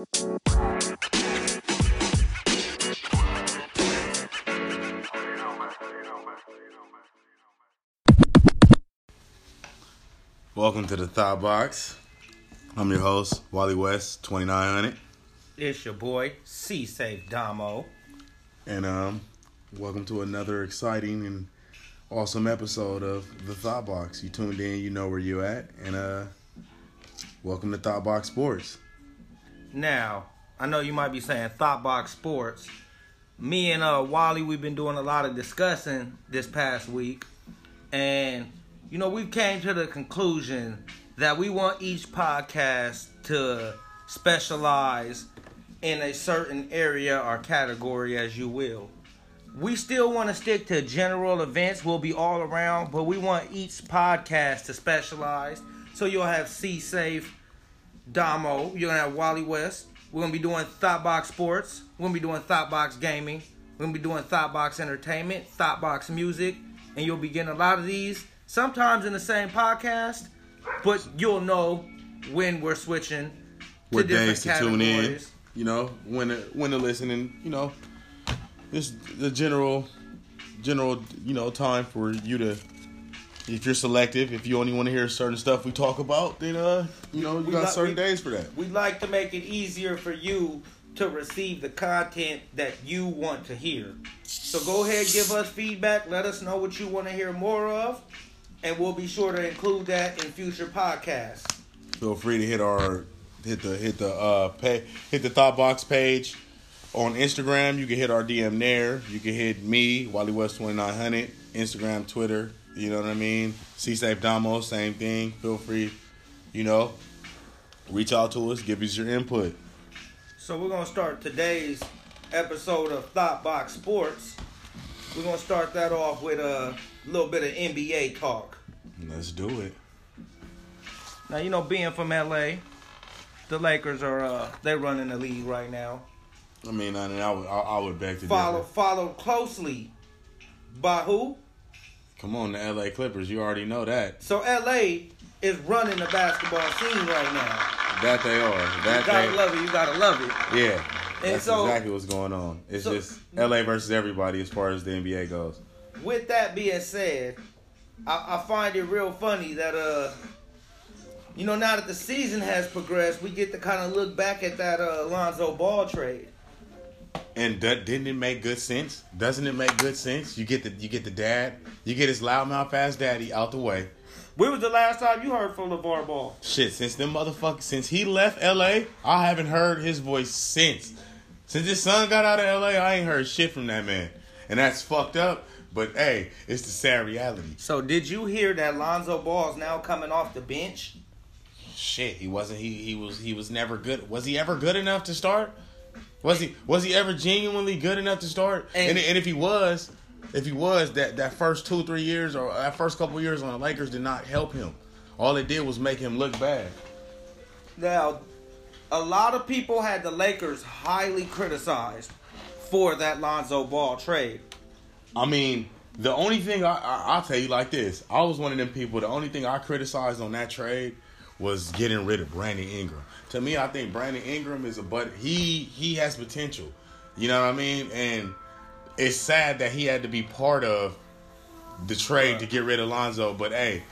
Welcome to the Thought Box. I'm your host, Wally West, 2900. It's your boy, C Safe Damo. And um, welcome to another exciting and awesome episode of the Thought Box. You tuned in, you know where you at, and uh, welcome to Thought Box Sports. Now, I know you might be saying Thoughtbox Sports. Me and uh Wally, we've been doing a lot of discussing this past week, and you know we've came to the conclusion that we want each podcast to specialize in a certain area or category, as you will. We still want to stick to general events. We'll be all around, but we want each podcast to specialize. So you'll have C Safe, Damo. You're gonna have Wally West. We're gonna be doing Thoughtbox Sports. We're gonna be doing Thoughtbox Gaming. We're gonna be doing Thoughtbox Entertainment, Thoughtbox Music, and you'll be getting a lot of these sometimes in the same podcast, but you'll know when we're switching What to days to tune in, you know, when to, when to listen, and you know, just the general, general, you know, time for you to. If you're selective, if you only want to hear certain stuff we talk about, then uh, you know, you We got got- certain we- days for that. We'd like to make it easier for you to receive the content that you want to hear. So go ahead, give us feedback. Let us know what you want to hear more of, and we'll be sure to include that in future podcasts. Feel free to hit our hit the hit the uh pay hit the thought box page on Instagram. You can hit our DM there. You can hit me, Wally West twenty nine hundred, Instagram, Twitter. You know what I mean? C Safe Damo, same thing. Feel free, you know, reach out to us, give us your input. So we're gonna start today's episode of Thought Box Sports. We're gonna start that off with a little bit of NBA talk. Let's do it. Now you know, being from LA, the Lakers are uh they running the league right now. I mean, I, mean, I would I, I would beg to Follow differ. followed closely by who? Come on, the LA Clippers. You already know that. So LA is running the basketball scene right now. That they are. That You gotta they. love it. You gotta love it. Yeah. And That's so- exactly what's going on. It's so- just LA versus everybody as far as the NBA goes. With that being said, I, I find it real funny that uh, you know, now that the season has progressed, we get to kind of look back at that uh, Alonzo Ball trade. And that didn't it make good sense? Doesn't it make good sense? You get the you get the dad, you get his loudmouth ass daddy out the way. When was the last time you heard from LeVar Ball? Shit, since them motherfuckers since he left LA, I haven't heard his voice since. Since his son got out of LA, I ain't heard shit from that man. And that's fucked up. But hey, it's the sad reality. So did you hear that Lonzo Ball is now coming off the bench? Shit, he wasn't he he was he was never good. Was he ever good enough to start? Was he was he ever genuinely good enough to start? And- And and, if he was, if he was that that first 2 3 years or that first couple years on the Lakers did not help him. All it did was make him look bad. Now, a lot of people had the Lakers highly criticized for that Lonzo Ball trade. I mean, the only thing I, I I'll tell you like this, I was one of them people. The only thing I criticized on that trade was getting rid of Brandon Ingram. To me, I think Brandon Ingram is a but he he has potential. You know what I mean? And it's sad that he had to be part of the trade to get rid of Lonzo. But hey,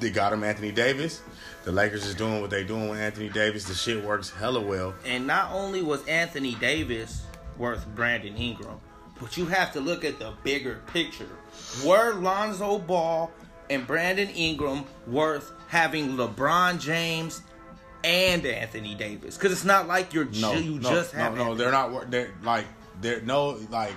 they got him Anthony Davis. The Lakers is doing what they doing with Anthony Davis. The shit works hella well. And not only was Anthony Davis worth Brandon Ingram, but you have to look at the bigger picture. Were Lonzo Ball and Brandon Ingram worth having LeBron James and Anthony Davis? Because it's not like you're No, ju- you no, just no, have no. They're not. They're like they're no like.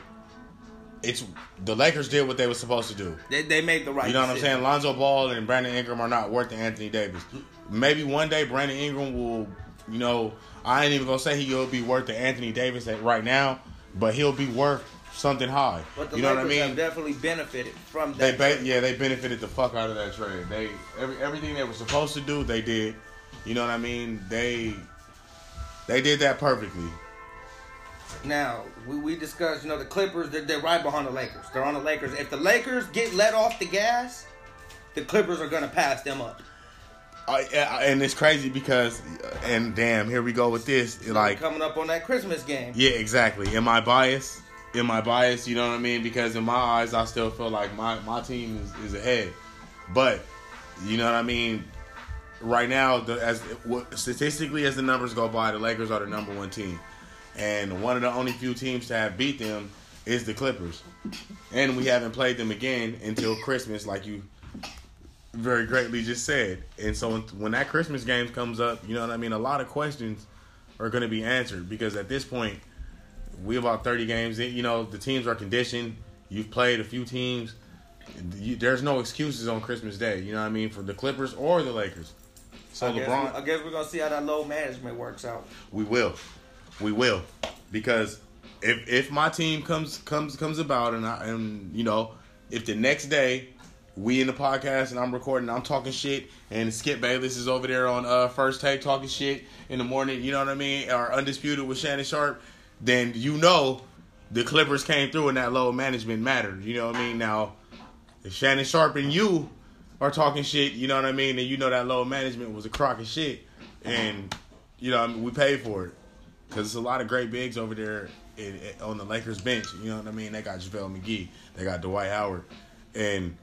It's the Lakers did what they were supposed to do. They, they made the right. You know what I'm saying? Lonzo Ball and Brandon Ingram are not worth the Anthony Davis. Maybe one day Brandon Ingram will, you know, I ain't even gonna say he'll be worth the Anthony Davis at right now, but he'll be worth something high. But the you know Lakers what I have mean? definitely benefited from They that. ba- yeah, they benefited the fuck out of that trade. They every, everything they were supposed to do, they did. You know what I mean? They they did that perfectly. Now we, we discussed, you know, the Clippers. They're, they're right behind the Lakers. They're on the Lakers. If the Lakers get let off the gas, the Clippers are gonna pass them up. Uh, yeah, and it's crazy because, and damn, here we go with this. Like coming up on that Christmas game. Yeah, exactly. Am I biased? Am I biased? You know what I mean? Because in my eyes, I still feel like my my team is, is ahead. But you know what I mean. Right now, the, as statistically as the numbers go by, the Lakers are the number one team, and one of the only few teams to have beat them is the Clippers, and we haven't played them again until Christmas, like you very greatly just said. And so when, that Christmas game comes up, you know what I mean. A lot of questions are going to be answered because at this point, we about thirty games. You know, the teams are conditioned. You've played a few teams. There's no excuses on Christmas Day. You know what I mean for the Clippers or the Lakers. So I guess, LeBron, I guess we're gonna see how that load management works out. We will, we will, because if if my team comes comes comes about and I and you know if the next day we in the podcast and I'm recording, I'm talking shit, and Skip Bayless is over there on uh, first take talking shit in the morning. You know what I mean? Or undisputed with Shannon Sharpe, then you know the Clippers came through and that low management mattered. You know what I mean? Now, if Shannon Sharpe and you are talking shit, you know what I mean, and you know that low management was a crock of shit, and you know I mean, we paid for it because it's a lot of great bigs over there in, in, on the Lakers bench. You know what I mean? They got JaVale McGee, they got Dwight Howard, and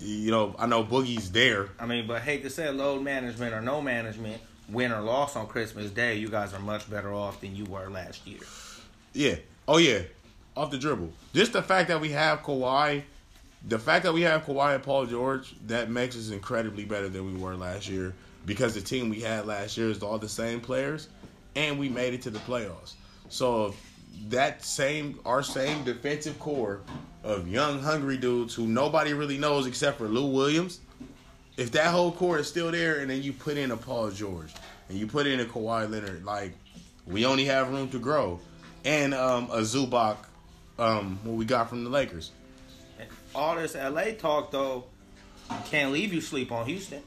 you know I know Boogie's there. I mean, but hate to say low management or no management, win or loss on Christmas Day, you guys are much better off than you were last year. Yeah. Oh yeah. Off the dribble. Just the fact that we have Kawhi the fact that we have Kawhi and Paul George, that makes us incredibly better than we were last year because the team we had last year is all the same players, and we made it to the playoffs. So that same our same defensive core of young, hungry dudes who nobody really knows except for Lou Williams. If that whole core is still there, and then you put in a Paul George and you put in a Kawhi Leonard, like we only have room to grow, and um, a Zubac, um, what we got from the Lakers all this LA talk though can't leave you sleep on Houston.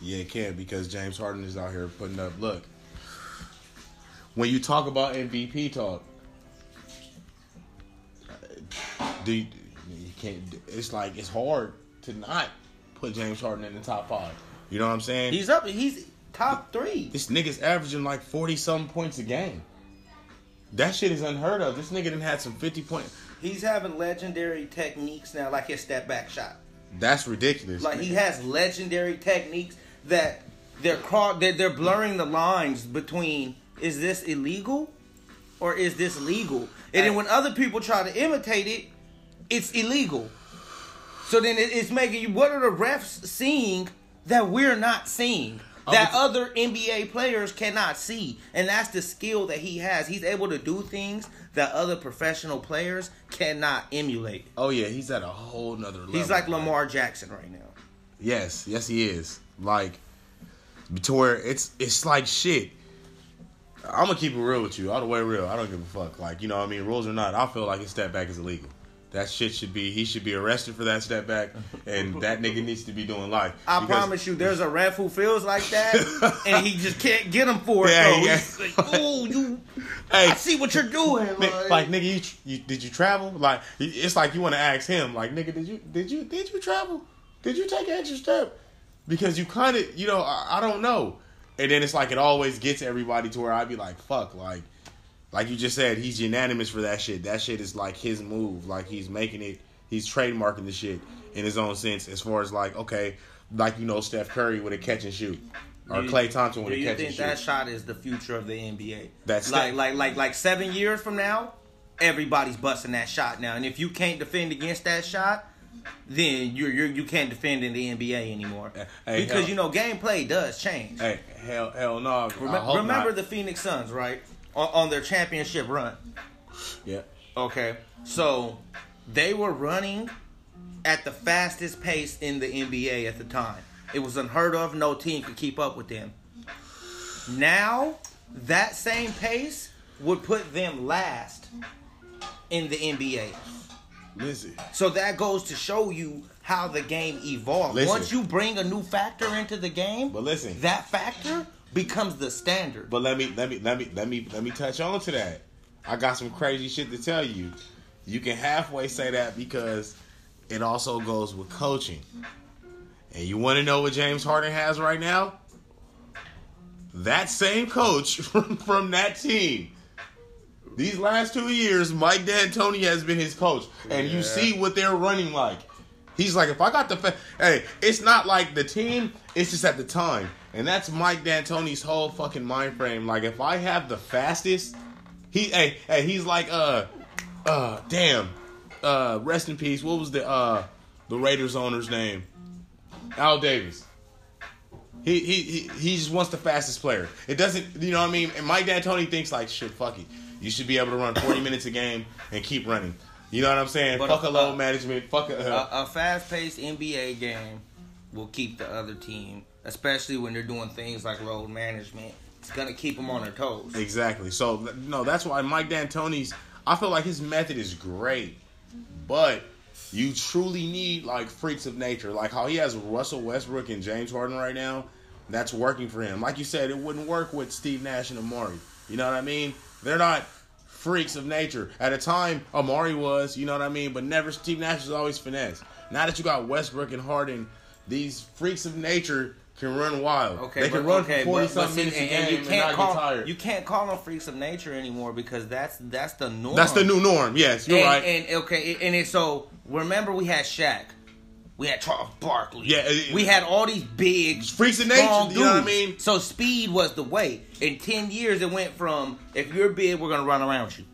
Yeah, it can't because James Harden is out here putting up. Look, when you talk about MVP talk, do you, you can't? It's like it's hard to not put James Harden in the top five. You know what I'm saying? He's up. He's top three. This nigga's averaging like forty some points a game. That shit is unheard of. This nigga done had some fifty point. He's having legendary techniques now, like his step back shot. That's ridiculous. Like he has legendary techniques that they're they're, they're blurring the lines between is this illegal or is this legal? And then when other people try to imitate it, it's illegal. So then it's making you. What are the refs seeing that we're not seeing? That other NBA players cannot see. And that's the skill that he has. He's able to do things that other professional players cannot emulate. Oh yeah, he's at a whole nother level. He's like Lamar Jackson right now. Yes, yes he is. Like to where it's it's like shit. I'm gonna keep it real with you, all the way real. I don't give a fuck. Like, you know what I mean, rules or not, I feel like his step back is illegal. That shit should be. He should be arrested for that step back, and that nigga needs to be doing life. I promise you, there's a ref who feels like that, and he just can't get him for it. Yeah, yeah. Like, oh, you. Hey, I see what you're doing. Like, like nigga, you, you, did you travel? Like, it's like you want to ask him, like, nigga, did you did you did you travel? Did you take an extra step? Because you kind of, you know, I, I don't know. And then it's like it always gets everybody to where I'd be like, fuck, like like you just said, he's unanimous for that shit. That shit is like his move. Like he's making it, he's trademarking the shit in his own sense. As far as like, okay, like you know Steph Curry with a catch and shoot, or Klay Thompson with a catch and shoot. you think that shot is the future of the NBA? That's like like like like seven years from now, everybody's busting that shot now. And if you can't defend against that shot, then you're, you're you can't defend in the NBA anymore hey, because hell, you know gameplay does change. Hey, hell, hell no. Rem- remember not. the Phoenix Suns, right? On, on their championship run. Yeah. Okay. So they were running at the fastest pace in the NBA at the time. It was unheard of. No team could keep up with them. Now, that same pace would put them last in the NBA. Listen. So that goes to show you how the game evolves. Listen. Once you bring a new factor into the game, but listen, that factor becomes the standard. But let me let me let me let me let me touch on to that. I got some crazy shit to tell you. You can halfway say that because it also goes with coaching. And you want to know what James Harden has right now? That same coach from, from that team. These last two years, Mike D'Antoni has been his coach, and you see what they're running like. He's like, if I got the, fa- hey, it's not like the team; it's just at the time, and that's Mike D'Antoni's whole fucking mind frame. Like, if I have the fastest, he, hey, hey, he's like, uh, uh, damn, uh, rest in peace. What was the uh the Raiders owner's name? Al Davis. He, he he he just wants the fastest player. It doesn't, you know what I mean? And Mike D'Antoni thinks like, shit, fuck it. You should be able to run 40 minutes a game and keep running. You know what I'm saying? But, fuck a uh, load management. Fuck a. Uh, A, a fast-paced NBA game will keep the other team, especially when they're doing things like road management. It's gonna keep them on their toes. Exactly. So no, that's why Mike D'Antoni's. I feel like his method is great, but you truly need like freaks of nature, like how he has Russell Westbrook and James Harden right now. That's working for him. Like you said, it wouldn't work with Steve Nash and Amar'e. You know what I mean? They're not freaks of nature. At a time, Amar'e was. You know what I mean? But never. Steve Nash was always finesse. Now that you got Westbrook and Harden, these freaks of nature can run wild. Okay, they but, can run okay, for forty something minutes and, and you can't not call get tired. you can't call them freaks of nature anymore because that's that's the norm. That's the new norm. Yes, you're and, right. And okay, and it's so remember we had Shaq, we had Charles Barkley, Yeah, it- we had all these big Freaks of nature, strong you know what I mean? So speed was the way. In ten years, it went from if you're big, we're gonna run around you.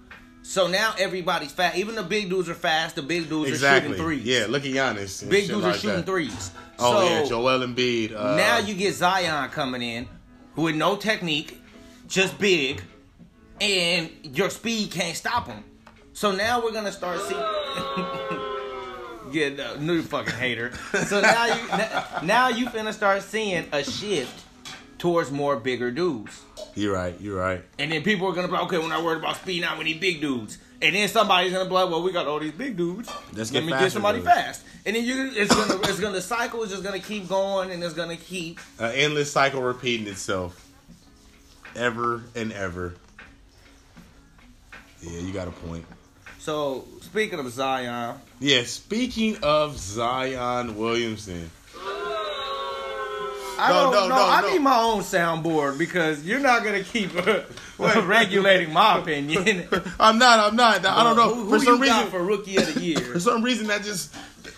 So now everybody's fast. Even the big dudes are fast. The big dudes exactly. are shooting threes. Yeah, look at Giannis. big dudes like are shooting that. threes. Oh so yeah, Joel Embiid. Uh, now you get Zion coming in who with no technique, just big, and your speed can't stop him. So now we're gonna start seeing. yeah, no, new fucking hater. So now you now- now you finna start seeing a shift towards more bigger dudes. You're right. You're right. And then people are gonna be like, okay, we're not worried about speed now, we need big dudes. And then somebody's gonna be like, well, we got all these big dudes. Let's Let get me faster get somebody dudes." fast. And then you it's gonna it's gonna the cycle is just gonna keep going and it's gonna keep An endless cycle repeating itself, ever and ever. Yeah, you got a point. So speaking of Zion, Yeah. Speaking of Zion Williamson, I No, don't no, know. no, I need my own soundboard because you're not gonna keep uh, regulating my opinion. I'm not. I'm not. I don't know. Who, who for some reason, for rookie of the year? for some reason, that just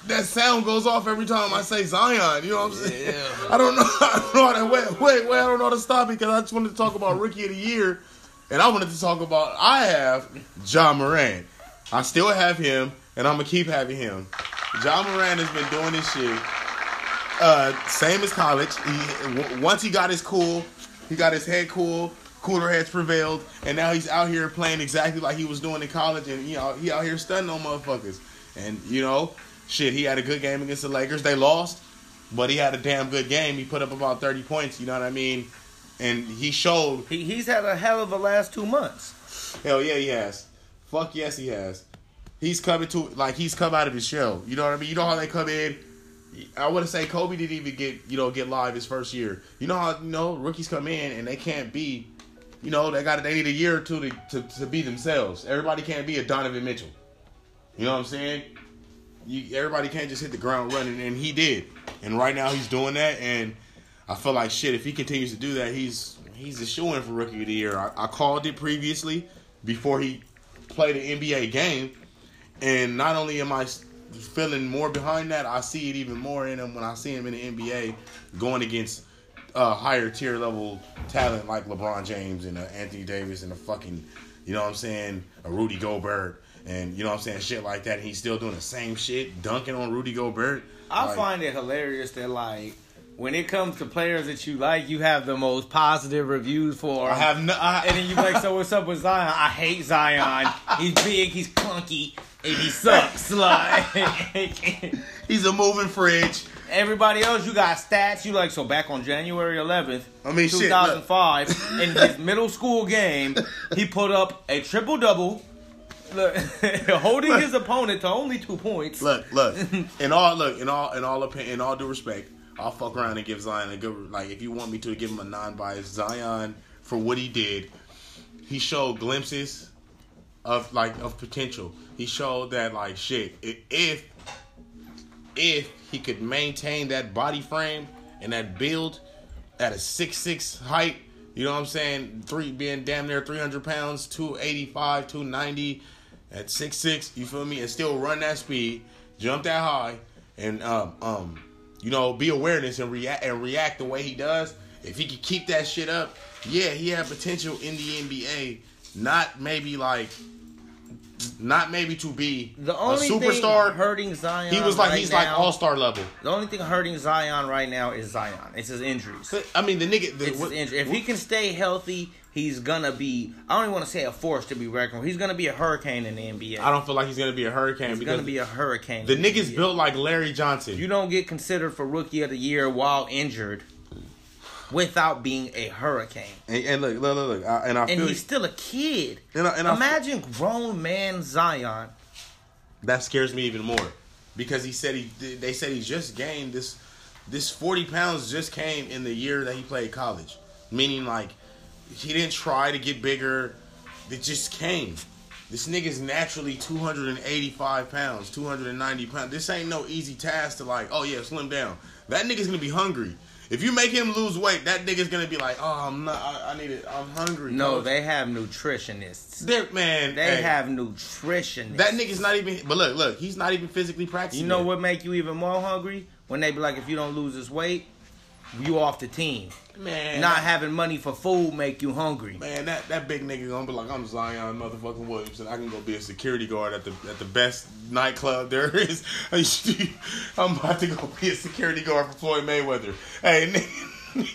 that sound goes off every time I say Zion. You know what I'm saying? Yeah. I don't know. I don't know how to wait. Wait, wait. I don't know how to stop it because I just wanted to talk about rookie of the year, and I wanted to talk about. I have Ja Morant. I still have him, and I'm gonna keep having him. Ja Morant has been doing this shit. Uh, same as college. He, w- once he got his cool, he got his head cool. Cooler heads prevailed, and now he's out here playing exactly like he was doing in college, and you know he out here stunning on motherfuckers. And you know, shit, he had a good game against the Lakers. They lost, but he had a damn good game. He put up about thirty points. You know what I mean? And he showed. He, he's had a hell of a last two months. Hell yeah, he has. Fuck yes, he has. He's coming to like he's come out of his shell. You know what I mean? You know how they come in. I wouldn't say Kobe didn't even get you know get live his first year. You know how you know rookies come in and they can't be, you know they got they need a year or two to, to, to be themselves. Everybody can't be a Donovan Mitchell. You know what I'm saying? You, everybody can't just hit the ground running, and he did. And right now he's doing that, and I feel like shit. If he continues to do that, he's he's a shoe in for rookie of the year. I, I called it previously before he played an NBA game, and not only am I feeling more behind that, I see it even more in him when I see him in the NBA going against uh, higher tier level talent like LeBron James and uh, Anthony Davis and a fucking, you know what I'm saying, a Rudy Gobert. And you know what I'm saying, shit like that. And he's still doing the same shit, dunking on Rudy Gobert. I Like, find it hilarious that like when it comes to players that you like, you have the most positive reviews for. I have no. I, and then you like, so what's up with Zion? I hate Zion. He's big, he's clunky, and he sucks. Like he's a moving fridge. everybody else, you got stats. You like so back on January 11th, I mean, shit, 2005, in his middle school game, he put up a triple double, holding his opponent to only two points. Look, look. In all, look. In all, in all, in all due respect, I'll fuck around and give Zion a good. Like, if you want me to give him a non-biased Zion for what he did, he showed glimpses of like of potential. He showed that like shit. If if he could maintain that body frame and that build at a six six height. You know what I'm saying? Three being damn near 300 pounds, 285, 290 at six six. You feel me? And still run that speed, jump that high, and um um, you know, be awareness and react and react the way he does. If he could keep that shit up, yeah, he had potential in the NBA. Not maybe like, not maybe to be The only superstar. thing hurting Zion, he was like right he's like all star level. The only thing hurting Zion right now is Zion. It's his injuries. I mean, the nigga. The, It's what- his injury. If he can stay healthy, he's gonna be. I don't even want to say a force to be reckoned. He's gonna be a hurricane in the NBA. I don't feel like he's gonna be a hurricane He's gonna be a hurricane. the the nigga's NBA. built like Larry Johnson. You don't get considered for rookie of the year while injured, without being a hurricane. and, and look, look, look, look, I, and I And he's still a kid. and I, and I, Imagine grown man Zion. that scares me even more. Because he said he they said he just gained this this 40 pounds just came in the year that he played college. Meaning like he didn't try to get bigger. It just came. This nigga's naturally 285 pounds 290 pounds. This ain't no easy task to like oh yeah slim down. That nigga's gonna be hungry if you make him lose weight that nigga's gonna be like oh i'm not i, I need it i'm hungry No, coach." they have nutritionists. They're- man They hey, have nutritionists. that nigga's not even but look look he's not even physically practicing You know yet. what make you even more hungry? When they be like, if you don't lose this weight, you off the team. Man, Not having money for food make you hungry. man, that, that big nigga gonna be like, I'm Zion motherfucking Williamson. I can go be a security guard at the at the best nightclub there is. I'm about to go be a security guard for Floyd Mayweather. Hey, nigga,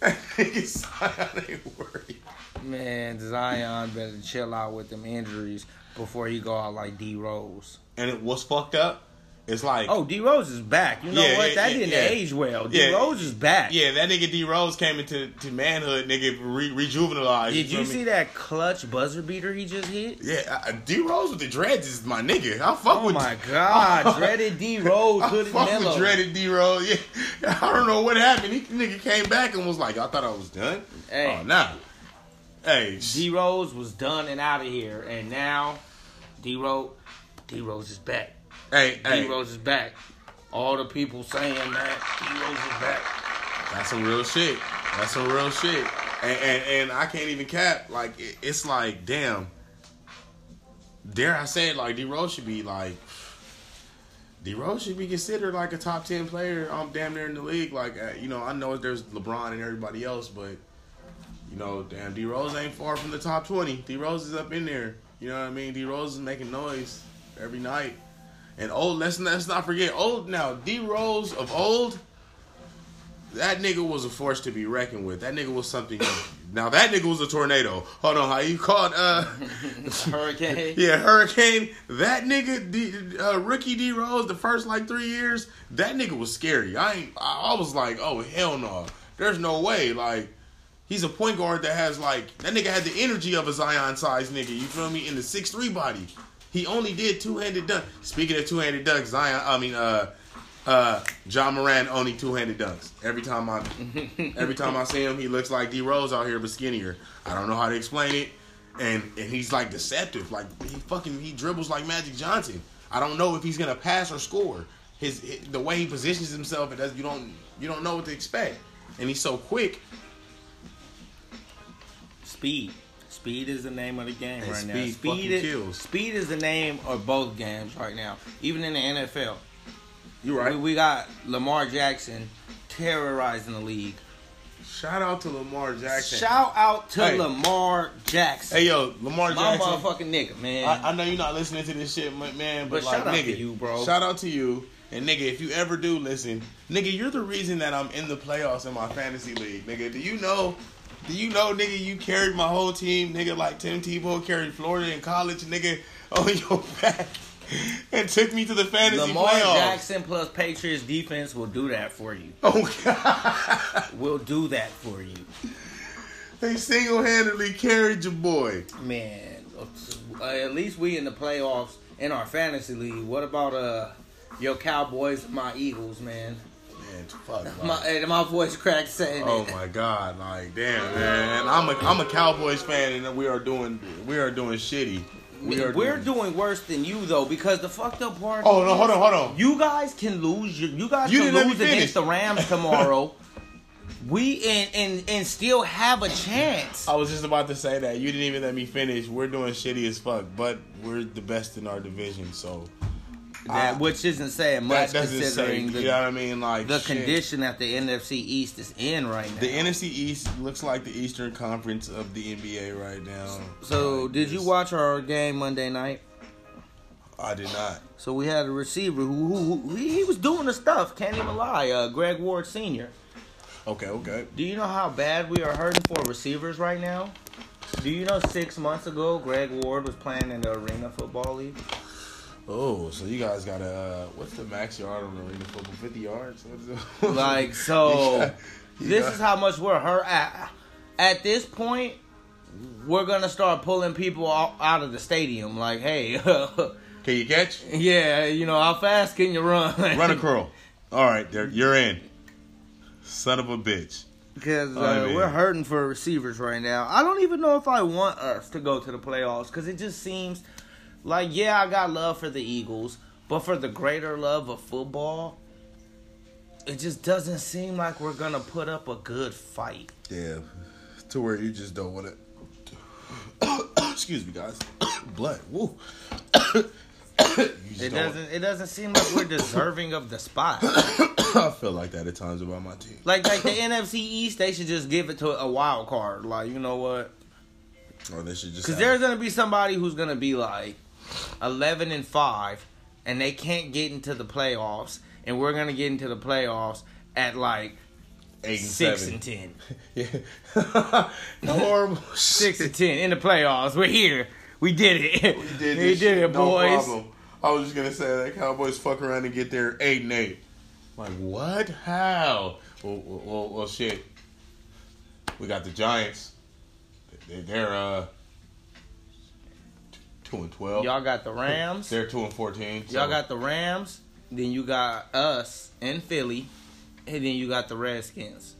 that nigga Zion ain't worried. Man, Zion better chill out with them injuries before he go out like D Rose. And it, was fucked up? It's like, Oh, D Rose is back. You know Yeah, what? that yeah, didn't yeah. age well. D. Rose is back. yeah, that nigga D Rose came into to manhood, nigga, re, rejuvenalized. Did you me? see that clutch buzzer beater he just hit? Yeah, uh, D Rose with the dreads is my nigga. I fuck Oh with Oh my God, dreaded D Rose, I fuck mellow. with dreaded D Rose. Yeah, I don't know what happened. He nigga came back and was like, I thought I was done. Hey. Oh, nah. Hey, D Rose was done and out of here, and now D Rose, D Rose is back. Hey, D hey. Rose is back. All the people saying that D Rose is back. That's some real shit. That's some real shit. And and, and I can't even cap. Like it, it's like, damn. Dare I say it? Like D Rose should be like. D Rose should be considered like a top ten player. I'm damn near in the league. Like uh, you know, I know there's LeBron and everybody else, but you know, damn, D Rose ain't far from the top twenty. D Rose is up in there. You know what I mean? D Rose is making noise every night. And old, let's let's not forget old now. D Rose of old, that nigga was a force to be reckoned with. That nigga was something. now that nigga was a tornado. Hold on, how you called? Uh, Hurricane. yeah, hurricane. That nigga, D, uh, rookie D Rose, the first like three years, that nigga was scary. I ain't. I, I was like, oh hell no, there's no way. Like, he's a point guard that has like that nigga had the energy of a Zion size nigga. You feel me? In the six three body, he only did two handed dunk. Speaking of two handed dunks, Zion. I mean, uh. Uh, Ja Morant only two-handed dunks. Every time I, every time I see him, he looks like D Rose out here, but skinnier. I don't know how to explain it, and and he's like deceptive. Like he fucking he dribbles like Magic Johnson. I don't know if he's gonna pass or score. His, the way he positions himself, it does you don't you don't know what to expect, and he's so quick. Speed. Speed is the name of the game And right now. speed fucking Speed is, kills. speed is the name of both games right now. Even in the NFL. you're We, we got Lamar Jackson terrorizing the league. Shout out to Lamar Jackson. Shout out to Hey. Lamar Jackson. hey yo, Lamar Jackson. My motherfucking nigga, man. I, I know you're not listening to this shit, man, but, But like, shout out nigga, to you, bro. Shout out to you, and nigga, if you ever do listen, nigga, you're the reason that I'm in the playoffs in my fantasy league, nigga. Do you know? Do you know, nigga? You carried my whole team, nigga. Like Tim Tebow carried Florida in college, nigga, on your back, and took me to the fantasy Lamar playoffs. Jackson plus Patriots defense will do that for you. Oh God, Will do that for you. they single-handedly carried your boy. Man, uh, at least we in the playoffs in our fantasy league. What about uh your Cowboys, and my Eagles, man? Man, fuck. like- My hey, my voice cracked saying Oh it. my god, like damn man. I'm a I'm a Cowboys fan and we are doing we are doing shitty. We are We're doing- doing worse than you though because the fucked up part. Oh no, hold on, hold on. You guys can lose. your- You guys You can didn't let me lose against the Rams tomorrow. we and and and still have a chance. I was just about to say that. You didn't even let me finish. We're doing shitty as fuck, but we're the best in our division, so That, I- which isn't saying much doesn't say. considering You the, know what I mean? Like the shit. condition that the NFC East is in right now. The NFC East looks like the Eastern Conference of the NBA right now. so, Like, did you watch our game Monday night? I did not. So we had a receiver who, who, who he, he was doing the stuff. Can't even lie. Uh, Greg Ward Senior. Okay, okay. Do you know how bad we are hurting for receivers right now? Do you know six months ago Greg Ward was playing in the Arena Football League? Oh, so you guys got a uh, what's the max yard on the arena football? Fifty yards. Like so, You got- you this is how much we're hurt at. At this point, we're gonna start pulling people out of the stadium. Like, hey, Can you catch? yeah, you know how fast can you run? Run a curl. All right, there you're in. Son of a bitch. Because uh, I mean- we're hurting for receivers right now. I don't even know if I want us to go to the playoffs because it just seems like, yeah, I got love for the Eagles, but for the greater love of football, it just doesn't seem like we're going to put up a good fight. Yeah, to where you just don't want to. Excuse me, guys. Blood. Woo. It doesn't. It doesn't seem like we're deserving of the spot. I feel like that at times about my team. Like like the NFC East, they should just give it to a wild card. Like you know what? Or they should just. Because there's gonna be somebody who's gonna be like eleven and five, and they can't get into the playoffs, and we're gonna get into the playoffs at like eight and six seven. and ten. Yeah. Horrible. Six and ten in the playoffs. We're here. We did it. We did, we did it, no boys. problem. I was just gonna say that Cowboys fuck around and get there eight and eight. Like what? How? Well, well, well, well shit. We got the Giants. They're uh two and twelve. Y'all got the Rams. They're two and fourteen. so- Y'all got the Rams. Then you got us in Philly, and then you got the Redskins.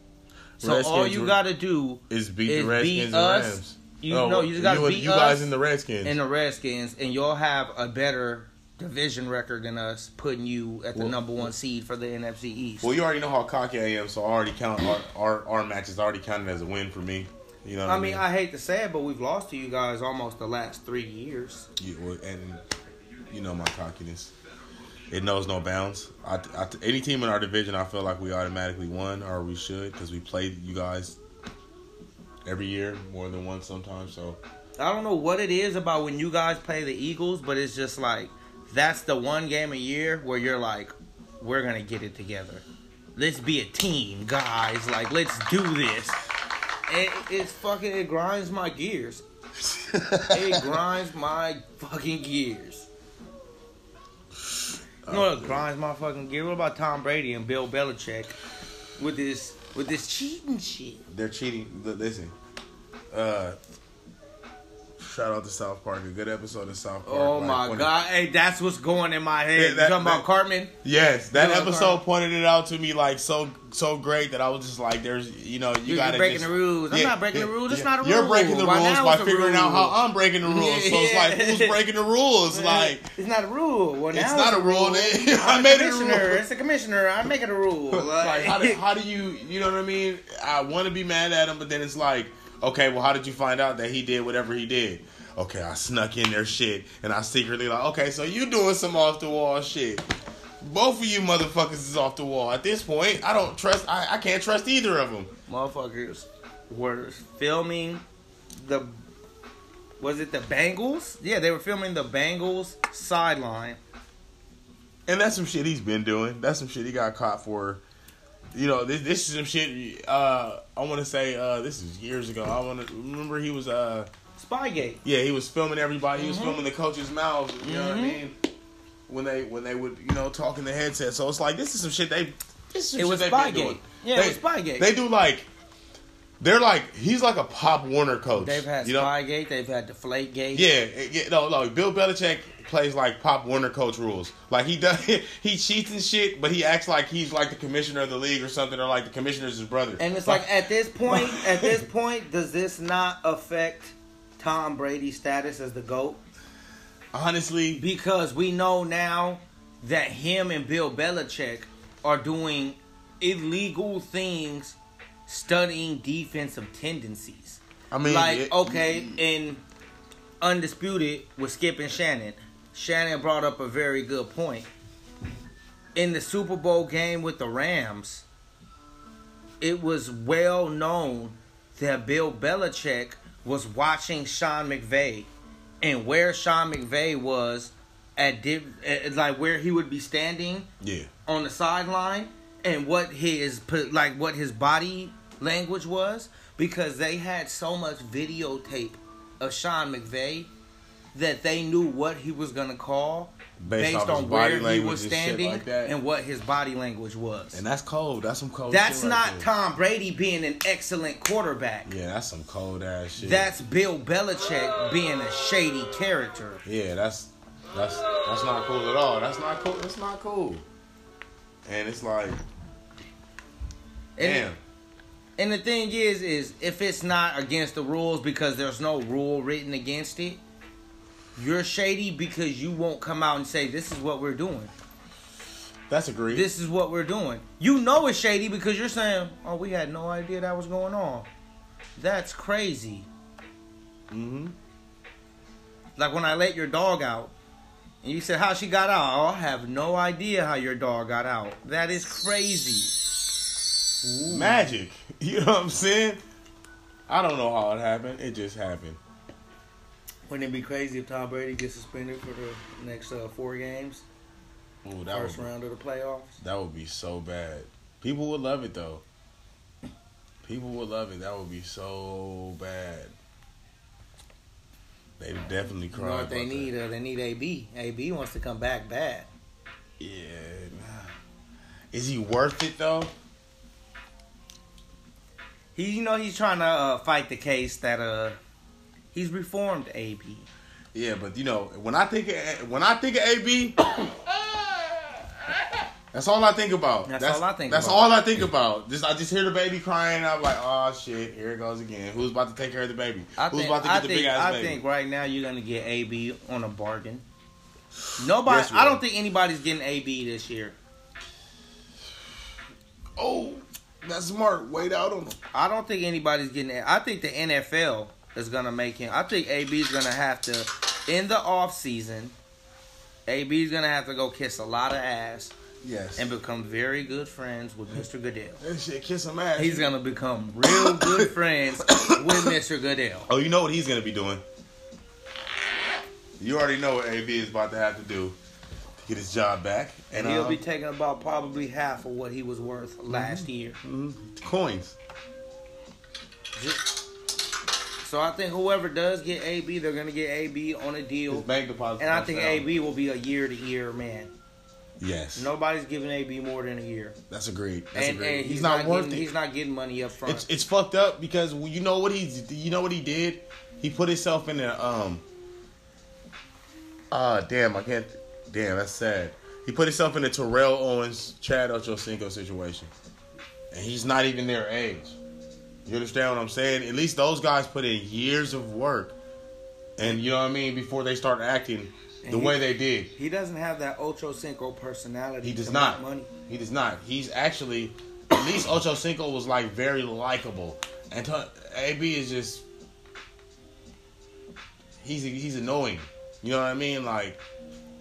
So all you were- got to do is beat is the Redskins beat and us. Rams. You Oh, know, you just got to and- beat you guys in the Redskins. and the Redskins, and y'all have a better division record than us, putting you at the Well- number one seed for the NFC East. well, you already know how cocky I am, so I already count our our, our matches already counted as a win for me. You know. I mean, I hate to say it, but we've lost to you guys almost the last three years. Yeah, well, and you know my cockiness. It knows no bounds. I, I, any team in our division, I feel like we automatically won, or we should, because we played you guys every year, more than once sometimes. So I don't know what it is about when you guys play the Eagles, but it's just like that's the one game a year where you're like, we're gonna get it together. Let's be a team, guys. Like, let's do this. It, it's fucking. It grinds my gears. It grinds my fucking gears. You know what grinds my fucking gear? What about Tom Brady and Bill Belichick with this with this cheating shit? they're cheating. Listen, uh, shout out to South Park. A good episode of South Park. Oh like, my god! Hey, that's what's going in my head. Yeah, you that- talking about Cartman? Yes, that Yeah, episode Carl. pointed it out to me like so so great that I was just like, "There's, you know, you got to breaking the rules. I'm not breaking the rules. It's not a rule. You're rule. breaking the rules by a figuring out how I'm breaking the rules. So it's Yeah. like, who's breaking the rules? Like, it's not a rule. Well, now It's not a rule. I I'm made it a rule. commissioner. It's the commissioner. I'm making a rule. like how, do, how do you, you know what I mean? I want to be mad at him, but then it's like, okay, well, how did you find out that he did whatever he did? Okay, I snuck in their shit, and I secretly like, okay, so you doing some off the wall shit. Both of you motherfuckers is off the wall. At this point, I don't trust. I, I can't trust either of them. Motherfuckers were filming the. Was it the Bengals? Yeah, they were filming the Bengals sideline. And that's some shit he's been doing. That's some shit he got caught for. You know, this, this is some shit. Uh, I want to say uh, this is years ago. I want to remember he was. Uh, Spygate. yeah, he was filming everybody. He was Mhm. filming the coach's mouths. You know what I Mhm. mean? When they when they would you know talk in the headset. So it's like this is some shit they. This is It was Spygate. doing. Yeah, they, it was Spygate. They do like. They're like he's like a Pop Warner coach. They've had you know? Spygate. They've had Deflategate. Yeah, yeah, no, no. Bill Belichick plays like Pop Warner coach rules. Like he does, he cheats and shit, but he acts like he's like the commissioner of the league or something, or like the commissioner's his brother. And it's like at this point, at this point, does this not affect Tom Brady's status as the GOAT? honestly, because we know now that him and Bill Belichick are doing illegal things, studying defensive tendencies. I mean, like it- okay, in undisputed with Skip and Shannon, Shannon brought up a very good point. In the Super Bowl game with the Rams, it was well known that Bill Belichick was watching Sean McVay and where Sean McVay was at, di- at like where he would be standing yeah, on the sideline and what his like what his body language was because they had so much videotape of Sean McVay that they knew what he was gonna call Based based, on body where he was and standing like that. and what his body language was. and that's cold. That's some cold. That's shit right not there. Tom Brady being an excellent quarterback. Yeah, that's some cold ass shit. That's Bill Belichick being a shady character. yeah, that's that's that's not cool at all. That's not cool. That's not cool. And it's like, And, damn. and the thing is, is if it's not against the rules because there's no rule written against it, you're shady because you won't come out and say this is what we're doing. That's agreed. This is what we're doing. You know it's shady because you're saying, "Oh, we had no idea that was going on." That's crazy. hmm Like when I let your dog out, and you said how she got out. Oh, I have no idea how your dog got out. That is crazy. Magic. You know what I'm saying? I don't know how it happened. It just happened. Wouldn't it be crazy if Tom Brady gets suspended for the next uh, four games, Ooh, that first would, round of the playoffs? that would be so bad. People would love it though. People would love it. That would be so bad. They would definitely You cry. know what they need? That. Uh, they need AB. AB wants to come back bad. Yeah. Nah. Is he worth it though? He, you know, he's trying to uh, fight the case that uh, he's reformed AB. Yeah, but you know, when I think of, when I think of AB, that's all I think about. That's all I think That's about. all I think about. Just I just hear the baby crying. I'm like, oh shit, here it goes again. Who's about to take care of the baby? I Who's think, about to get I the think, big ass I baby? think right now you're gonna get AB on a bargain. Nobody, Yes, I don't think anybody's getting AB this year. Oh, that's smart. Wait out on him. I don't think anybody's getting. I think the NFL is gonna make him. I think AB is gonna have to in the off season. AB is gonna have to go kiss a lot of ass Yes. and become very good friends with Mr. Goodell. that shit, kiss him ass. He's gonna become real good friends with Mr. Goodell. Oh, you know what he's gonna be doing? You already know what AB is about to have to do to get his job back, And and, he'll uh, be taking about probably half of what he was worth last year. mhm, coins. Just- So I think whoever does get AB, they're gonna get AB on a His deal. bank deposit. And I think touchdown. AB will be a year to year man. Yes. Nobody's giving AB more than a year. That's agreed. That's and, agreed. and he's, not, worth getting, it. He's not getting money up front. It's it's fucked up because you know what he's you know what he did. He put himself in a um. Ah damn! I can't. Damn, that's sad. He put himself in a Terrell Owens, Chad Ochocinco situation, and he's not even their age. You understand what I'm saying? At least those guys put in years of work, and you know what I mean before they start acting the he- way they did. he doesn't have that Ocho Cinco personality. He does not. Money. He does not. He's actually at least Ocho Cinco was like very likable, and AB is just he's he's annoying. You know what I mean? Like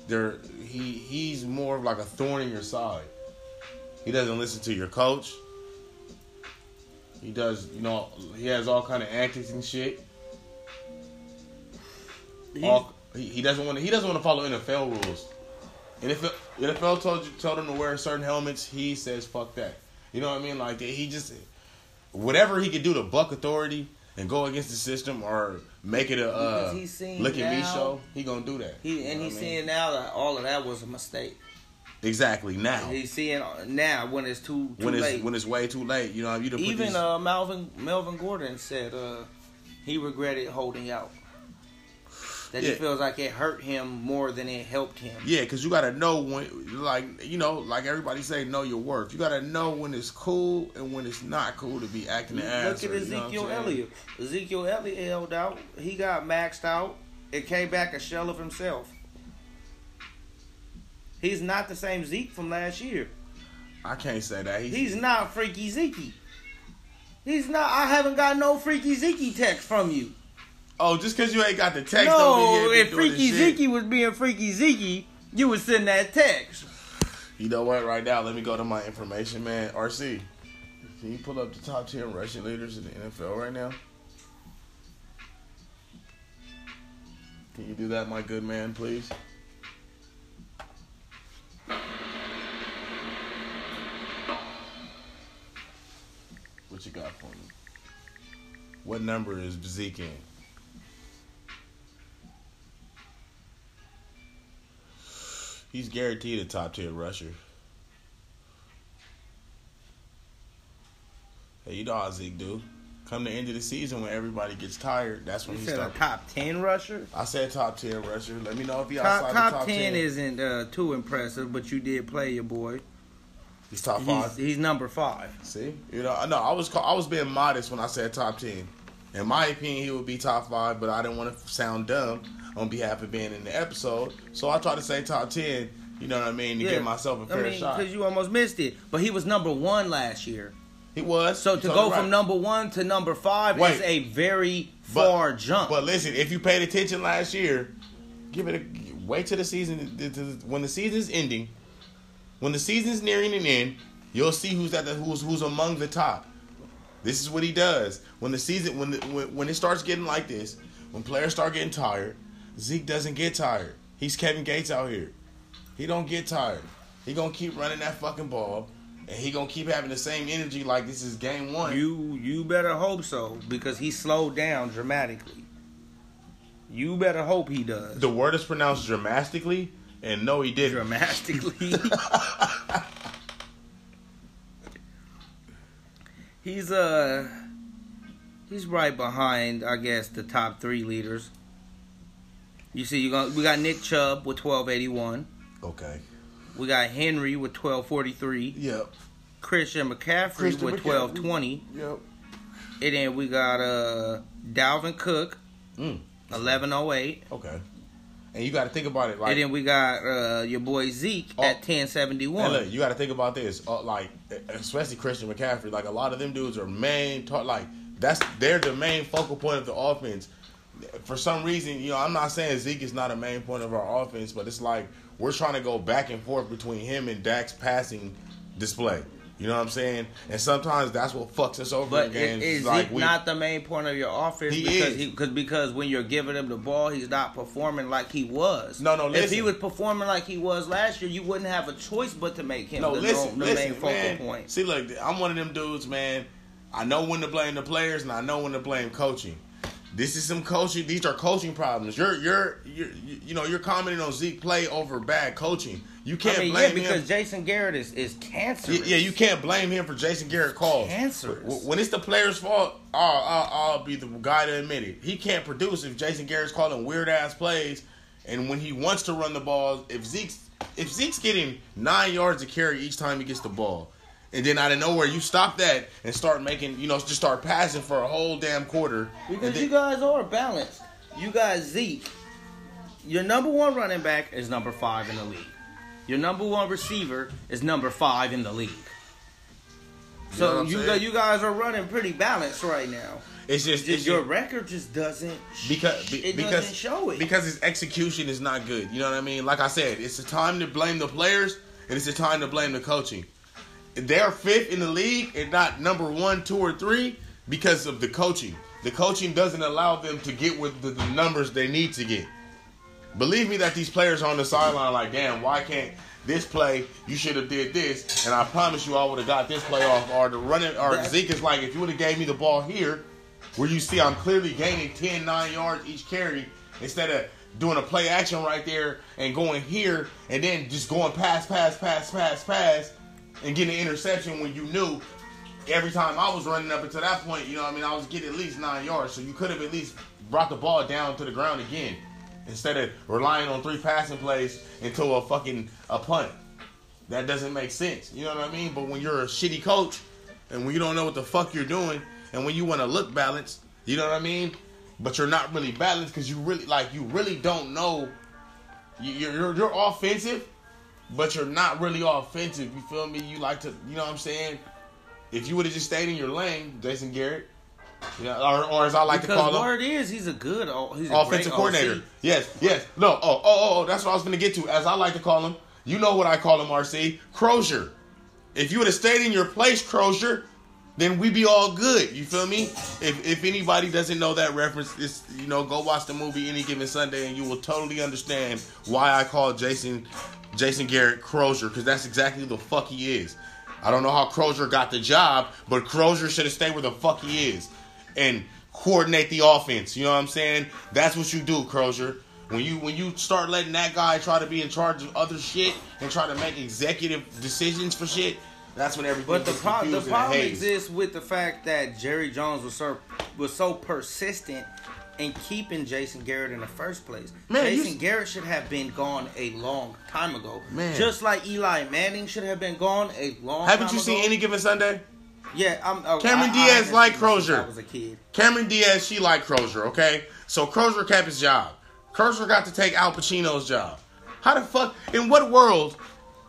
they're he he's more of like a thorn in your side. He doesn't listen to your coach. He does, you know, he has all kind of antics and shit. All, he, he doesn't want to. He doesn't want to follow NFL rules. And if NFL told you told him to wear certain helmets, he says fuck that. You know what I mean? Like he just whatever he could do to buck authority and go against the system or make it a uh, look at me show. He gonna do that. he You and know he's I mean? seeing now that all of that was a mistake. Exactly now He's seeing now when it's too too when it's late. when it's way too late. You know you done Even these- uh, Melvin Melvin Gordon said uh, he regretted holding out. That he feels like it hurt him more than it helped him. Yeah, because you gotta know when, like you know, like everybody say, know your worth. You gotta know when it's cool and when it's not cool to be acting ass. Look at or, you know Ezekiel? Elliott. Ezekiel Elliott held out. He got maxed out. It came back a shell of himself. He's not the same Zeke from last year. I can't say that. He's, He's not freaky Zeke. He's not. I haven't got no freaky Zeke text from you. oh, just because you ain't got the text. no, if freaky. Zeke was being freaky Zeke, you would send that text. You know what? Right now, let me go to my information, man. RC, can you pull up the top ten rushing leaders in the NFL right now? Can you do that, my good man, please? What you got for me? What number is Zeke in? He's guaranteed a top ten rusher. Hey, you know how Zeke do. Come the end of the season when everybody gets tired, that's when You he said a starts. top ten rusher. I said top ten rusher. Let me know if he Top, outside top, the top 10, ten. isn't uh, too impressive, but you did play your boy. He's top five. he's number five. See, you know, no, I was I was being modest when I said top ten. In my opinion, he would be top five, but I didn't want to sound dumb on behalf of being in the episode, so I tried to say top ten. You know what I mean? To give myself a fair I mean, shot. because you almost missed it. But he was number one last year. He was. So to go right. from number one to number five Wait. is a very But- far jump. But listen, if you paid attention last year, give it a wait till the season. When the season's ending, when the season's nearing an end, you'll see who's at the who's who's among the top. This is what he does when the season when the, when, when it starts getting like this. When players start getting tired, Zeke doesn't get tired. He's Kevin Gates out here. He don't get tired. He gonna keep running that fucking ball, and he gonna keep having the same energy like this is game one. you you better hope so because he slowed down dramatically. You better hope he does. the word is pronounced dramatically, and no, he didn't. dramatically. he's uh he's right behind, I guess, the top three leaders. You see, you got we got Nick Chubb with twelve eighty one. Okay. We got Henry with twelve forty three. Yep. Christian McCaffrey Christian with twelve twenty. Yep. And then we got uh Dalvin Cook, Mm. eleven oh eight. Okay. And you got to think about it like. And then we got uh your boy Zeke Oh. at ten seventy one. look, you got to think about this. Uh, like, especially Christian McCaffrey. Like a lot of them dudes are main. Ta- like that's they're the main focal point of the offense. For some reason, you know, I'm not saying Zeke is not a main point of our offense, but it's like we're trying to go back and forth between him and Dak's passing display. You know what I'm saying? And sometimes that's what fucks us over But in is, like Zeke we- not the main point of your offense? He because is. He, cause, because when you're giving him the ball, he's not performing like he was. No, no, If he was performing like he was last year, you wouldn't have a choice but to make him No, the, listen, the listen, main focal man. point. See, look, I'm one of them dudes, man. I know when to blame the players, and I know when to blame coaching. This is some coaching. These are coaching problems. You're, you're, you're, you you know, you're commenting on Zeke play over bad coaching. You can't I mean, yeah, because him. Jason Garrett is, is cancerous. Yeah, yeah, you can't blame him for Jason Garrett calls. Cancerous. W- When it's the player's fault, I'll, I'll, I'll be the guy to admit it. He can't produce if Jason Garrett's calling weird ass plays, and when he wants to run the ball, if Zeke's if Zeke's getting nine yards to carry each time he gets the ball, and then out of nowhere you stop that and start making, you know, just start passing for a whole damn quarter. Because then- you guys are balanced. You got Zeke. Your number one running back is number five in the league. Your number one receiver is number five in the league. You know So you you guys are running pretty balanced right now. it's just, it's your just- record just doesn't because be- it because doesn't show it. because his execution is not good. You know what I mean? Like I said, it's a time to blame the players and it's a time to blame the coaching. They're fifth in the league and not number one, two, or three because of the coaching. The coaching doesn't allow them to get with the, the numbers they need to get. Believe me that these players on the sideline like, damn, why can't this play? You should have did this, and I promise you, I would have got this play off. Or the running, or Zeke is like, if you would have gave me the ball here, where you see I'm clearly gaining 10, 9 yards each carry, instead of doing a play action right there and going here, and then just going pass, pass, pass, pass, pass, and getting an interception when you knew every time I was running up until that point, you know what I mean, I was getting at least nine yards. So you could have at least brought the ball down to the ground again. Instead of relying on three passing plays into a fucking a punt. That doesn't make sense. You know what I mean? But when you're a shitty coach and when you don't know what the fuck you're doing and when you want to look balanced, you know what I mean? But you're not really balanced because you really like you really don't know you- you're, you're, you're offensive but you're not really offensive. You feel me? You like to, you know what I'm saying? If you would have just stayed in your lane, Jason Garrett, yeah, or, or as I like because to call him, word is he's a good he's a offensive great coordinator. OC. Yes, yes. No, oh, oh, oh, oh, that's what I was going to get to. As I like to call him, you know what I call him, RC Crozier. If you would have stayed in your place, Crozier, then we be all good. You feel me? If if anybody doesn't know that reference, it's you know go watch the movie any given Sunday, and you will totally understand why I call Jason Jason Garrett Crozier because that's exactly who the fuck he is. I don't know how Crozier got the job, but Crozier should have stayed where the fuck he is and coordinate the offense. You know what I'm saying? That's what you do, Crozier. When you when you start letting that guy try to be in charge of other shit and try to make executive decisions for shit, that's when everything But the pro- the problem exists with the fact that Jerry Jones was so was so persistent in keeping Jason Garrett in the first place. Man, Jason s- Garrett should have been gone a long time ago. Man. just like Eli Manning should have been gone a long. Time ago. Haven't you seen any given Sunday? Yeah, I'm. Oh, Cameron I- I Diaz haven't like seen it since Crozier. I was a kid. Cameron Diaz, she like Crozier, okay? So Crozier kept his job. Crozier got to take Al Pacino's job. How the fuck? In what world?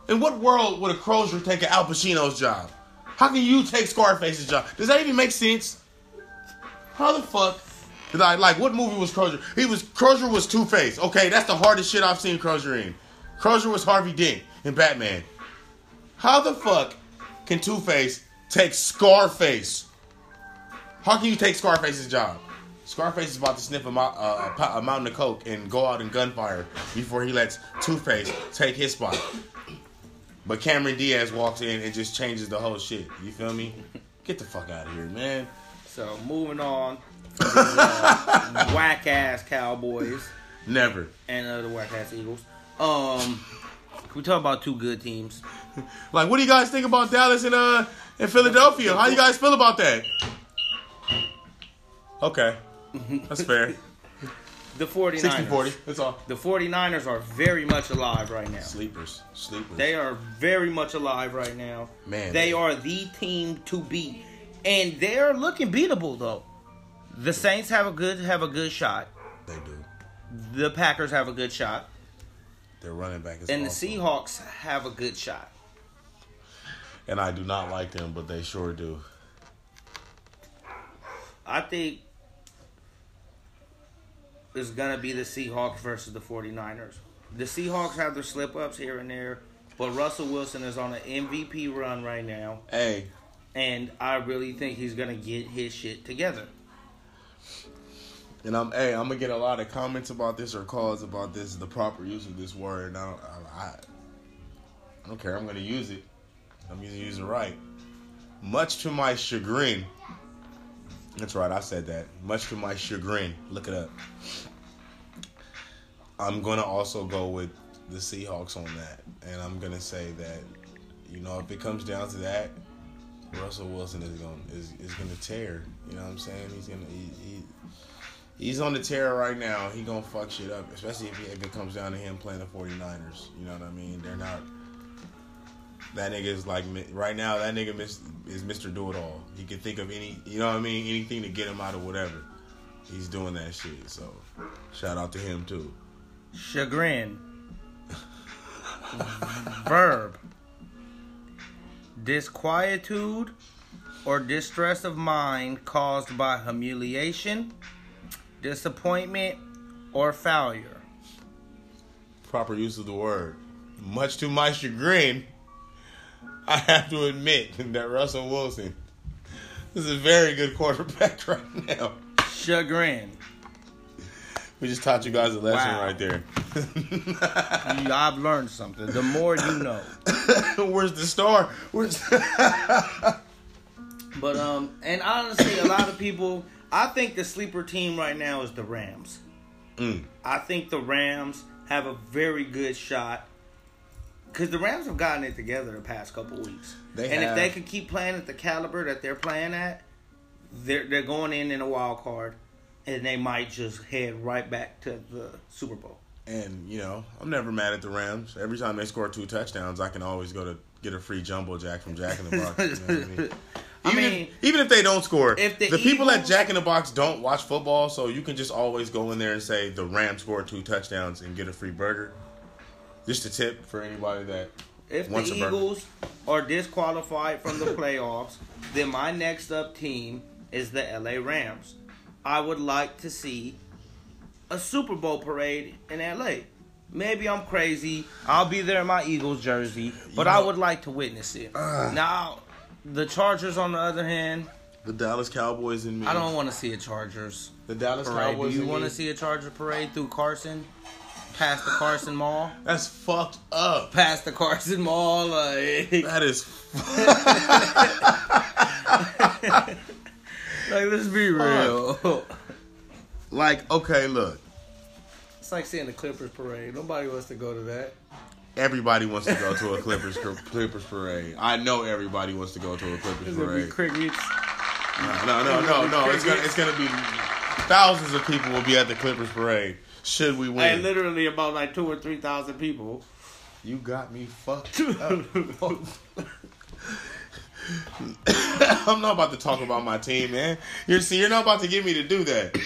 In what world would a Crozier take an Al Pacino's job? How can you take Scarface's job? Does that even make sense? How the fuck? Did I like what movie was Crozier? He was Crozier was Two Face. Okay, that's the hardest shit I've seen Crozier in. Crozier was Harvey Dent in Batman. How the fuck can Two Face take Scarface? How can you take Scarface's job? Scarface is about to sniff a, mou- uh, a, a mountain of coke and go out in gunfire before he lets Two Face take his spot. But Cameron Diaz walks in and just changes the whole shit. You feel me? Get the fuck out of here, man. So moving on, these, uh, whack ass Cowboys Never. and uh, the whack ass Eagles. Um, we talk about two good teams? Like, what do you guys think about Dallas and uh and Philadelphia? How you guys feel about that? Okay, that's fair. The 49ers. 60-40. That's all. The 49ers are very much alive right now. Sleepers, sleepers. They are very much alive right now. Man. They are the team to beat. And they're looking beatable though. The Saints have a good have a good shot. They do. The Packers have a good shot. Their running back is And the. Seahawks have a good shot. And I do not like them, but they sure do. I think it's gonna be the Seahawks versus the 49ers. The Seahawks have their slip ups here and there, but Russell Wilson is on an MVP run right now. Hey, and I really think he's gonna get his shit together. and I'm hey, I'm gonna get a lot of comments about this or calls about this, the proper use of this word. And I don't, I, I, I don't care. I'm gonna use it. I'm use it right. Much to my chagrin. That's right. I said that. Much to my chagrin. Look it up. I'm gonna also go with the Seahawks on that, and I'm gonna say that, you know, if it comes down to that, Russell Wilson is gonna is, is gonna tear. You know what I'm saying? He's gonna he, he he's on the tear right now. He gonna fuck shit up, especially if, he, if it comes down to him playing the 49ers. You know what I mean? They're not. That nigga is like right now. That nigga is Mr. Do It All. He can think of any, you know what I mean, anything to get him out of whatever. He's doing that shit. So, shout out to him too. Chagrin. Verb. Disquietude or distress of mind caused by humiliation, disappointment, or failure. Proper use of the word. Much to my chagrin, I have to admit that Russell Wilson is a very good quarterback right now. Chagrin. We just taught you guys a lesson Wow. right there. You- I've learned something. The more you know. Where's the star? Where's But um, and honestly, a lot of people. I think the sleeper team right now is the Rams. Mm. I think the Rams have a very good shot because the Rams have gotten it together the past couple weeks. They and have. if they can keep playing at the caliber that they're playing at, they're they're going in in a wild card, and they might just head right back to the Super Bowl. And you know, I'm never mad at the Rams. Every time they score two touchdowns, I can always go to get a free jumbo jack from Jack in the Box. You know what I mean? I Even, mean, if, even if they don't score, if the the, people at Jack in the Box don't watch football, so you can just always go in there and say the Rams scored two touchdowns and get a free burger. Just a tip for anybody that If wants the. Eagles are disqualified from the playoffs, then my next up team is the LA Rams. I would like to see a Super Bowl parade in LA. Maybe I'm crazy. I'll be there in my Eagles jersey, but You I would like to witness it. Ah. now, the Chargers, on the other hand, The Dallas Cowboys and me. I don't want to see a Chargers The Dallas parade. Do Cowboys. you want to see a Charger parade through Carson, past the Carson Mall, That's fucked up. past the Carson Mall? Like, That is. like let's be real. like okay, look. It's like seeing the Clippers parade. Nobody wants to go to that. Everybody wants to go to a Clippers Clippers parade. I know everybody wants to go to a Clippers It's gonna be parade. crickets. No, no, no, no. It's gonna it's gonna be thousands of people will be at the Clippers parade. Should we win? literally about like two or three thousand people. You got me fucked up. I'm not about to talk about my team, man. You're see, you're not about to get me to do that.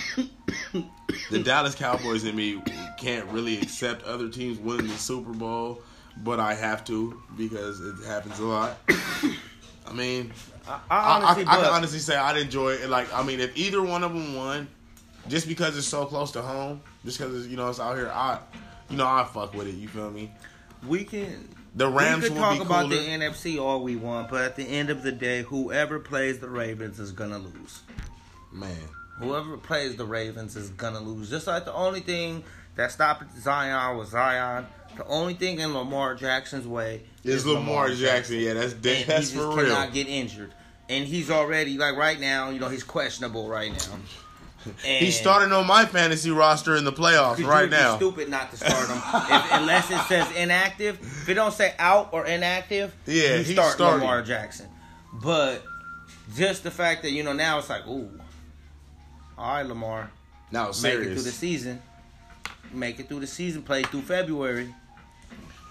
the Dallas Cowboys and me can't really accept other teams winning the Super Bowl, but I have to because it happens a lot. I mean, I, I, I honestly, I, I but can honestly say I'd enjoy it. Like, I mean, if either one of them won, just because it's so close to home, just because you know it's out here, I, you know, I fuck with it. You feel me? we can. The Rams we could will talk be about the NFC all we want, but at the end of the day, whoever plays the Ravens is gonna lose. Man, Whoever plays the Ravens is gonna lose. Just like the only thing that stopped Zion was Zion. The only thing in Lamar Jackson's way is Lamar Jackson. Yeah, that's And that's he just for real. cannot get injured. And he's already like right now, you know, he's questionable right now. He's starting on my fantasy roster in the playoffs right now. Stupid not to start him if, unless it says inactive. If it don't say out or inactive, Yeah, you he's start starting. Lamar Jackson. But just the fact that you know now it's like, ooh, all right, Lamar, Now make it through the season. Make it through the season. Play through February.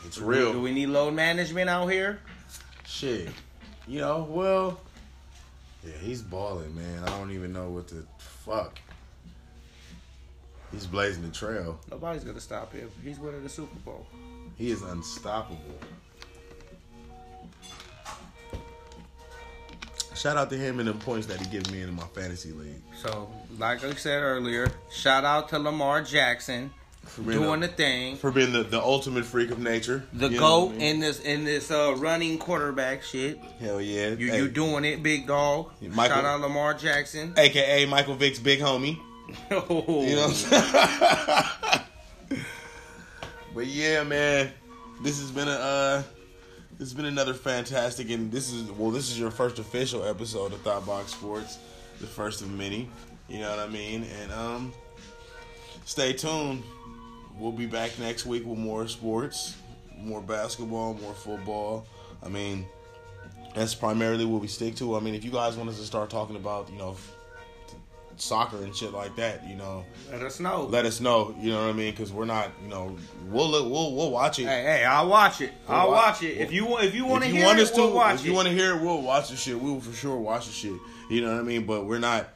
it's real. Do real. we need load management out here? Shit, you know. Well, yeah, he's balling, man. I don't even know what the fuck. He's blazing the trail. Nobody's gonna stop him. He's winning the Super Bowl. He is unstoppable. Shout out to him and the points that he gives me in my fantasy league. So, like I said earlier, shout out to Lamar Jackson For being, doing a- the thing. for being the, the ultimate freak of nature. The goat I mean? in this in this uh, running quarterback shit. Hell yeah. You Hey, you doing it, big dog. Michael- Shout out Lamar Jackson. AKA Michael Vick's big homie. Oh. You know what I'm but yeah, man. This has been a uh this has been another fantastic and this is well this is your first official episode of Thought Box Sports. The first of many. You know what I mean? And um stay tuned. We'll be back next week with more sports, more basketball, more football. I mean, that's primarily what we stick to. I mean, if you guys want us to start talking about, you know, soccer and shit like that, you know, Let us know. let us know. You know what I mean? Because we're not, you know, we'll look, we'll we'll watch it. hey, hey, I'll watch it. We'll I'll wa- watch it. If you want, if you want to hear want it, to, we'll watch if you want to hear it, we'll watch the shit. We will for sure watch the shit. You know what I mean? But we're not.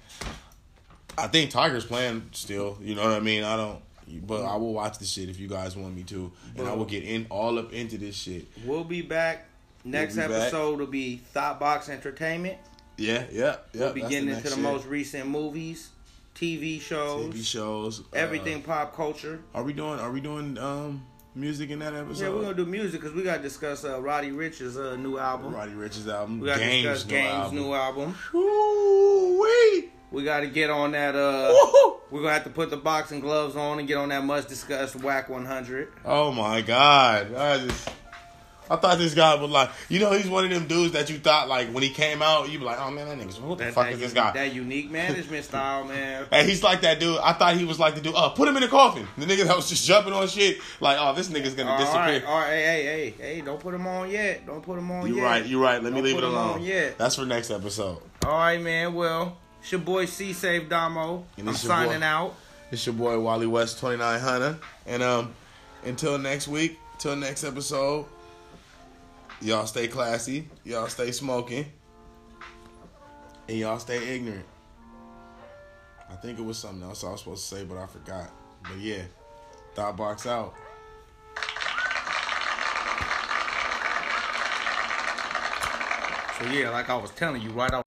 I think Tiger's playing still. You know what I mean? I don't. But I will watch the shit if you guys want me to, and I will get in all up into this shit. We'll be back. Next be back. episode will be Thought Box Entertainment. Yeah, yeah, yeah. We'll be getting the into the shit. most recent movies, TV shows, TV shows, uh, everything pop culture. are we doing? Are we doing um music in that episode? Yeah, we're gonna do music because we gotta discuss uh, Roddy Ricch's uh, new album. Roddy Ricch's album. We gotta Games discuss new Game's album. new album. Ooh-wee. We gotta get on that. Uh, Woohoo. we're gonna have to put the boxing gloves on and get on that much discussed Wack 100. Oh my god! I just, I thought this guy was like, you know, he's one of them dudes that you thought like when he came out, you'd be like, oh man, that nigga's what the That, fuck that is this guy? That unique management style, man. And he's like that dude. I thought he was like the dude. Oh, put him in the coffin. The nigga that was just jumping on shit. Like, oh, this nigga's gonna All disappear. right, all right, hey, hey, hey, hey, don't put him on yet. Don't put him on yet. You yet. right. You're right. Let me Don't leave it put him alone. on yet. That's for next episode. All right, man. Well, it's your boy C Save Damo. And I'm signing boy, out. It's your boy Wally West 2900. And um, until next week, till next episode, y'all stay classy, y'all stay smoking, and y'all stay ignorant. I think it was something else I was supposed to say, but I forgot. But yeah, Thought Box out. So yeah, like I was telling you right off.